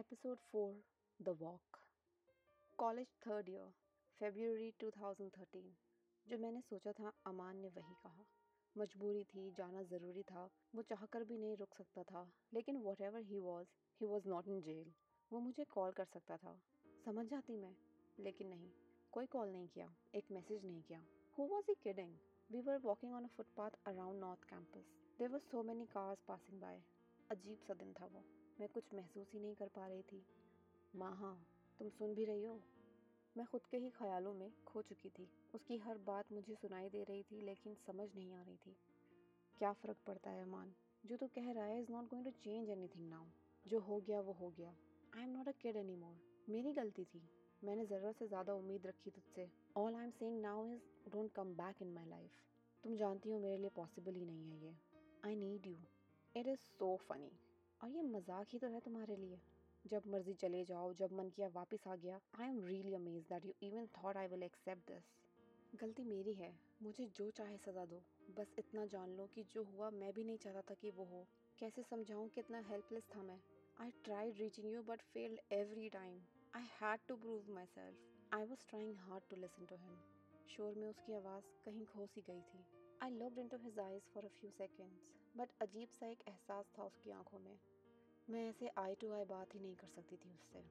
Episode four the walk college third year February 2013 जो मैंने सोचा था, अमान ने वही कहा। मजबूरी थी, जाना ज़रूरी था। वो चाहकर भी नहीं रुक सकता था। लेकिन whatever he was he was not in jail वो मुझे कॉल कर सकता था। समझ जाती मैं, लेकिन नहीं। कोई कॉल नहीं किया, एक मैसेज नहीं किया। Who was he kidding we were walking on a footpath around north campus there were so many cars passing by अजीब सा दिन था वो। मैं कुछ महसूस ही नहीं कर पा रही थी। माँ हाँ तुम सुन भी रही हो। मैं खुद के ही ख्यालों में खो चुकी थी। उसकी हर बात मुझे सुनाई दे रही थी, लेकिन समझ नहीं आ रही थी। क्या फ़र्क पड़ता है अमान जो तो कह रहा है is not going to change anything now जो हो गया, वो हो गया। I am not a kid anymore मेरी गलती थी। मैंने ज़रूरत से ज़्यादा उम्मीद रखी तुझसे। All I am saying now is don't come back in my life तुम जानती हो, मेरे लिए पॉसिबल ही नहीं है ये। I need you it is so funny और ये मज़ाक ही तो है तुम्हारे लिए। जब मर्ज़ी चले जाओ, जब मन किया वापस आ गया I am really amaze that you even thought I will accept this गलती मेरी है, मुझे जो चाहे सज़ा दो। बस इतना जान लो कि जो हुआ मैं भी नहीं चाहता था कि वो हो। कैसे समझाऊँ कितना हेल्पलेस था मैं? I tried reaching you but failed every time I had to prove myself I was trying hard to listen to him शोर में उसकी आवाज़ कहीं खो सी गई थी। I looked into his eyes for a few seconds but अजीब सा एक एहसास था उसकी आँखों में। मैं ऐसे आई टू आई बात ही नहीं कर सकती थी उससे।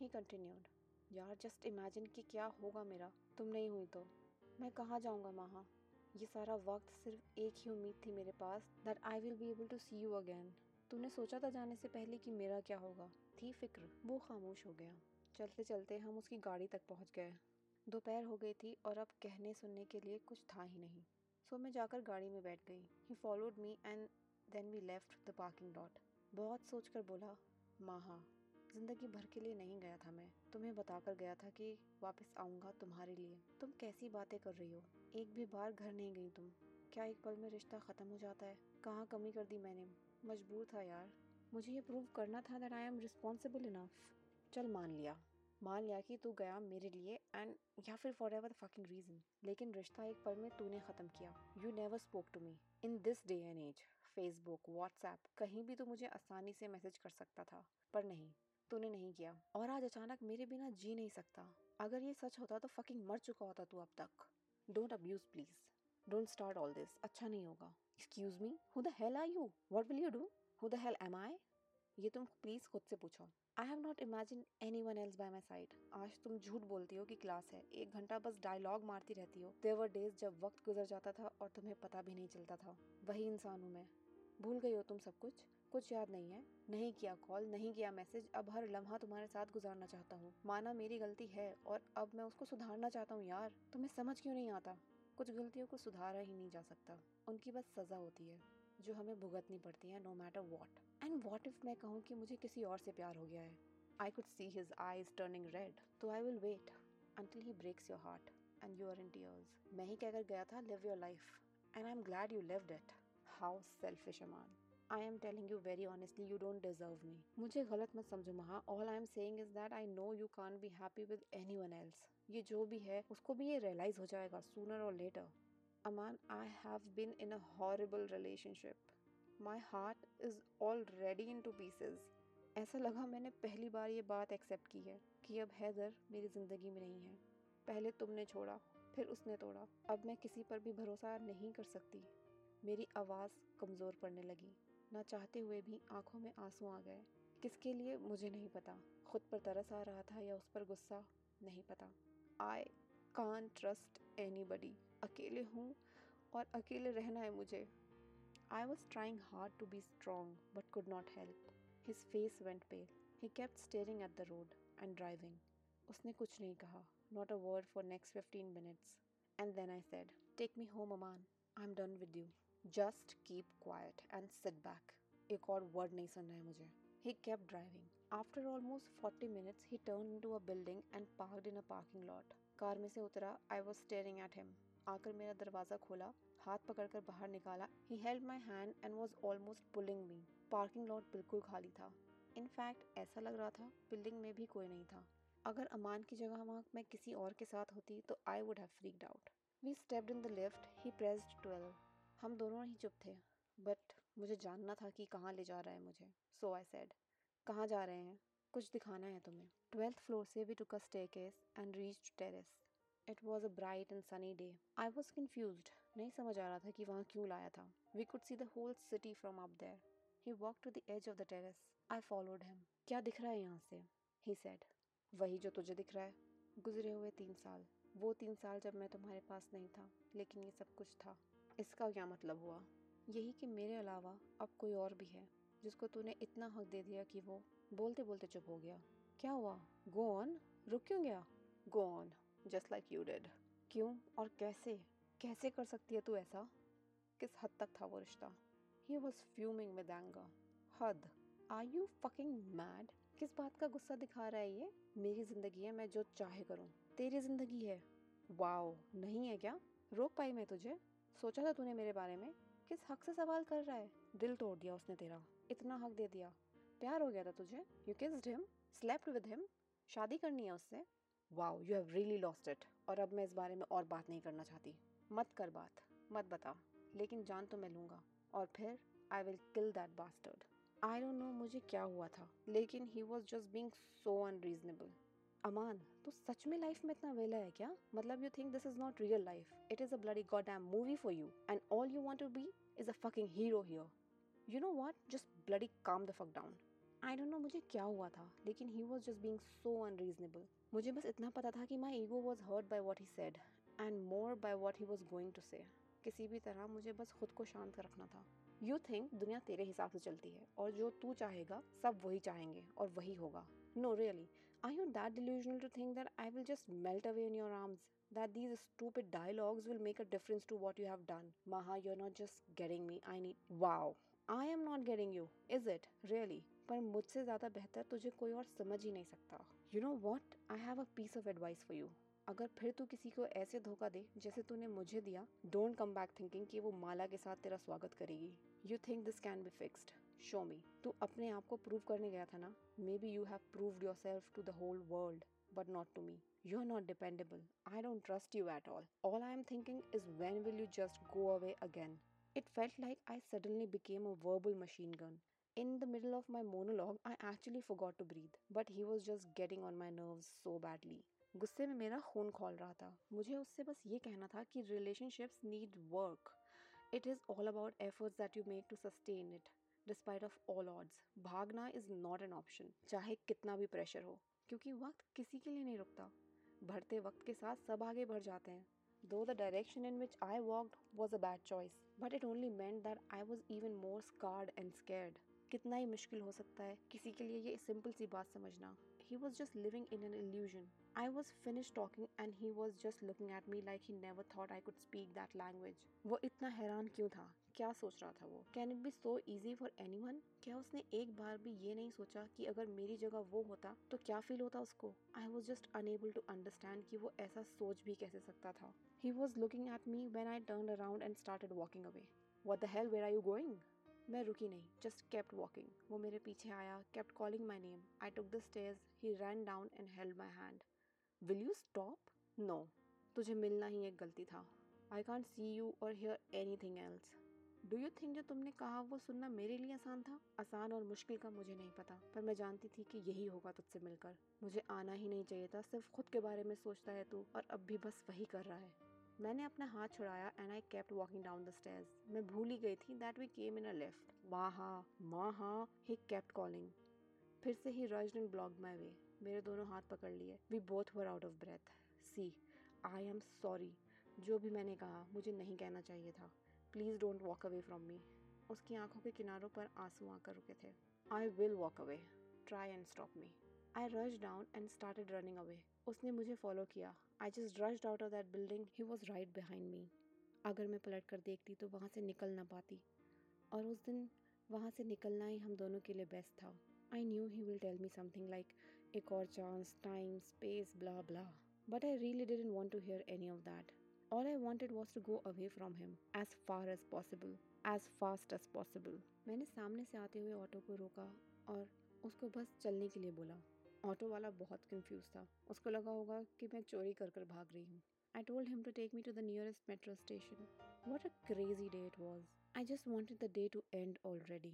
ही कंटिन्यूड यार जस्ट इमेजिन कि क्या होगा मेरा। तुम नहीं हुई तो। मैं कहाँ जाऊँगा, महा? ये सारा वक्त सिर्फ़ एक ही उम्मीद थी मेरे पास that I will be able to see you again तूने सोचा था जाने से पहले कि मेरा क्या होगा? थी फ़िक्र। वो खामोश हो गया। चलते चलते हम उसकी गाड़ी तक पहुँच गए। दोपहर हो गई थी और अब कहने सुनने के लिए कुछ था ही नहीं। सो मैं जाकर गाड़ी में बैठ गई। He followed me and then we left the parking lot बहुत सोच कर बोला माहा ज़िंदगी भर के लिए नहीं गया था मैं। तुम्हें बताकर गया था कि वापस आऊँगा तुम्हारे लिए। तुम कैसी बातें कर रही हो? एक भी बार घर नहीं गई तुम। क्या एक पल में रिश्ता ख़त्म हो जाता है? कहाँ कमी कर दी मैंने? मजबूर था यार। मुझे ये प्रूव करना था that I am responsible enough चल मान लिया। मान लिया कि तू गया मेरे लिए एंड या फिर फॉर एवर फकिंग रीज़न लेकिन रिश्ता एक पल में तूने ख़त्म किया। You never spoke to me in this day and age Facebook WhatsApp कहीं भी तो मुझे आसानी से मैसेज कर सकता था, पर नहीं, तूने नहीं किया। और आज अचानक मेरे बिना जी नहीं सकता। अगर ये सच होता तो फकिंग मर चुका होता तू अब तक। Don't abuse please don't start all this अच्छा नहीं होगा। Excuse me who the hell are you what will you do who the hell am I ये तुम प्लीज़ खुद से पूछो। I have not imagine anyone else by my side आज तुम झूठ बोलती हो कि क्लास है। एक घंटा बस डायलॉग मारती रहती हो। देवर डेज़ जब वक्त गुजर जाता था और तुम्हें पता भी नहीं चलता था। वही इंसान हूँ मैं। भूल गई हो तुम सब कुछ? कुछ याद नहीं है? नहीं किया कॉल नहीं किया मैसेज अब हर लम्हा तुम्हारे साथ गुजारना चाहता हूँ। माना मेरी गलती है और अब मैं उसको सुधारना चाहता हूँ यार। तुम्हें समझ क्यों नहीं आता? कुछ गलतियों को सुधारा ही नहीं जा सकता। उनकी बस सजा होती है। जो हमें भुगतनी पड़ती है no matter what and what if मैं कहूँ कि मुझे किसी और से प्यार हो गया है? I could see his eyes turning red तो I will wait until he breaks your heart and you are in tears मैं ही कहकर गया था live your life and I am glad you lived it how selfish Aman I am telling you very honestly you don't deserve me मुझे गलत मत समझो, Maha. All I am saying is that I know you can be happy with anyone else ये जो भी है, उसको भी ये रियलाइज़ हो जाएगा सूनर और later Aman I have been in a horrible relationship my heart is already in two pieces ऐसा लगा मैंने पहली बार ये बात एक्सेप्ट की है कि अब हैदर मेरी ज़िंदगी में नहीं है। पहले तुमने छोड़ा, फिर उसने तोड़ा। अब मैं किसी पर भी भरोसा नहीं कर सकती। मेरी आवाज़ कमज़ोर पड़ने लगी। ना चाहते हुए भी आँखों में आँसू आ गए। किसके लिए? मुझे नहीं पता। खुद पर तरस आ रहा था या उस पर गुस्सा? नहीं पता। आई कान ट्रस्ट एनी बडी अकेले हूँ और अकेले रहना है मुझे। I was trying hard to be strong but could not help his face went pale he kept staring at the road and driving उसने कुछ नहीं कहा। Not a word for next fifteen minutes and then I said take me home Aman I am done with you just keep quiet and sit back एक और word नहीं सुन रहा है मुझे। He kept driving after almost forty minutes he turn into a building and parked in a parking lot car में से उतरा। I was staring at him आकर मेरा दरवाज़ा खोला। हाथ पकड़कर बाहर निकाला। He held my hand and was almost pulling me parking lot बिल्कुल खाली था। इनफैक्ट ऐसा लग रहा था बिल्डिंग में भी कोई नहीं था। अगर अमान की जगह वहाँ मैं किसी और के साथ होती तो I would have freaked out we stepped in the lift he pressed twelve हम दोनों ही चुप थे। बट मुझे जानना था कि कहाँ ले जा रहा है मुझे। सो आई सेड कहाँ जा रहे हैं? कुछ दिखाना है तुम्हें। ट्वेल्थ फ्लोर से we took a staircase and reached terrace it was a bright and sunny day I was confused नहीं समझ आ रहा था कि वहाँ क्यों लाया था। We could see the whole city from up there he walk to the edge of the terrace I followed him क्या दिख रहा है यहाँ से? ही सेड वही जो तुझे दिख रहा है। गुजरे हुए तीन साल। वो तीन साल जब मैं तुम्हारे पास नहीं था, लेकिन ये सब कुछ था। इसका क्या मतलब हुआ? यही कि मेरे अलावा अब कोई और भी है। जिसको तूने इतना हक दे दिया कि वो बोलते बोलते चुप हो गया। क्या हुआ? गो ऑन रुक क्यों गया? Go on just like you dead क्यों? और कैसे? कैसे कर सकती है तू ऐसा? किस हद तक था वो रिश्ता? He was fuming with anger हद। आर यू फकिंग मैड किस बात का गुस्सा दिखा रहा है ये? मेरी ज़िंदगी है मैं जो चाहे करूँ। तेरी ज़िंदगी है। वाओ नहीं है क्या? रोक पाई मैं तुझे? सोचा था तूने मेरे बारे में? किस हक से सवाल कर रहा है? दिल तोड़ दिया उसने तेरा। इतना हक दे दिया। प्यार हो गया था तुझे? You kissed him slept with him शादी करनी है उससे? Wow you have really lost it और अब मैं इस बारे में और बात नहीं करना चाहती। मत कर बात। मत बता। लेकिन जान तो मैं लूँगा। और फिर I will kill that bastard I don't know मुझे क्या हुआ था। लेकिन he was just being so unreasonable Aman तो सच में लाइफ में इतना वेला है क्या? मतलब you think this is not real life it is a bloody goddamn movie for you and all you want to be is a fucking hero here you know what just bloody calm the fuck down I don't know मुझे क्या हुआ था लेकिन he was just being so unreasonable मुझे बस इतना पता था कि my ego was hurt by what he said and more by what he was going to say किसी भी तरह मुझे बस खुद को शांत रखना था यू थिंक दुनिया तेरे हिसाब से चलती है और जो तू चाहेगा सब वही चाहेंगे और वही होगा no really I you that delusional to think that I will just melt away in your arms that these stupid dialogues will make a difference to what you have done. Maha, you're not just getting me. I need. Wow. I am not getting you. Is it? Really? पर मुझसे ज़्यादा बेहतर तुझे कोई और समझ ही नहीं सकता you know what I have a piece of advice for you अगर फिर तू किसी को ऐसे धोखा दे, जैसे तूने मुझे दिया डोंट कम बैक थिंकिंग कि वो माला के साथ तेरा स्वागत करेगी you think this can be fixed show me तू अपने आप को प्रूव करने गया था ना maybe you have proved yourself to the whole world but not to me You are not dependable. I don't trust you at all. All I am thinking is when will you just go away again? It felt like I suddenly became a verbal machine gun. In the middle of my monologue, I actually forgot to breathe, but he was just getting on my nerves so badly. गुस्से में मेरा खून खोल रहा था। मुझे उससे बस ये कहना था कि relationships need work it is all about efforts that you make to sustain it despite of all odds भागना इज़ नॉट एन ऑप्शन चाहे कितना भी प्रेशर हो क्योंकि वक्त किसी के लिए नहीं रुकता। बढ़ते वक्त के साथ सब आगे बढ़ जाते हैं। Though the direction in which I walked was a bad choice but it only meant that I was even more scared and scared कितना ही मुश्किल हो सकता है किसी के लिए ये सिंपल सी बात समझना। He was just living in an illusion I was finished talking and he was just looking at me like he never thought I could speak that language. वो इतना हैरान क्यों था? क्या सोच रहा था वो? Can it be so easy for any क्या उसने एक बार भी ये नहीं सोचा कि अगर मेरी जगह वो होता तो क्या फील होता उसको? I was just unable to understand कि वो ऐसा सोच भी कैसे सकता था। He was looking at me when I turn around and started walking away what the hell where are you going मैं रुकी नहीं जस्ट केप्ट वॉकिंग वो मेरे पीछे आया kept calling my name I took the stage he ran down and held my hand will you stop no तुझे मिलना ही एक गलती था. I can't see you or hear anything else do you think जो तुमने कहा वो सुनना मेरे लिए आसान था? आसान और मुश्किल का मुझे नहीं पता, पर मैं जानती थी कि यही होगा तुझसे मिलकर. मुझे आना ही नहीं चाहिए था, सिर्फ़ खुद के बारे में सोचता है तू और अब भी बस वही कर रहा है. मैंने अपना हाथ छुड़ाया and I kept walking down the stairs मैं भूल ही गई थी that we came in a lift माँ हाँ माँ हाँ ही केप्ट कॉलिंग फिर से he rushed and blocked my way मेरे दोनों हाथ पकड़ लिए. We both were out of breath see I am sorry जो भी मैंने कहा, मुझे नहीं कहना चाहिए था. Please don't walk away from me उसकी आँखों के किनारों पर आँसू आकर रुके थे. I will walk away try and stop me I rush down and started running away उसने मुझे फॉलो किया. I just rushed out of that building he was right behind me अगर मैं पलट कर देखती तो वहाँ से निकल ना पाती. और उस दिन वहाँ से निकलना ही हम दोनों के लिए बेस्ट था. I knew he will tell me something like एक और chance time space blah blah but I really didn't want to hear any of that all I wanted was to go away from him as far as possible as fast as possible मैंने सामने से आते हुए auto को रोका और उसको बस चलने के लिए बोला। ऑटो वाला बहुत कंफ्यूज था उसको लगा होगा कि मैं चोरी कर कर भाग रही हूँ I told him to take me to the nearest metro station. What a crazy day it was. I just wanted the day to end already.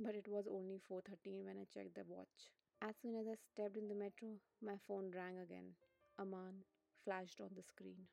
But it was only 4:13 when I checked the watch. As soon as I stepped in the metro, my phone rang again. Aman flashed on the screen.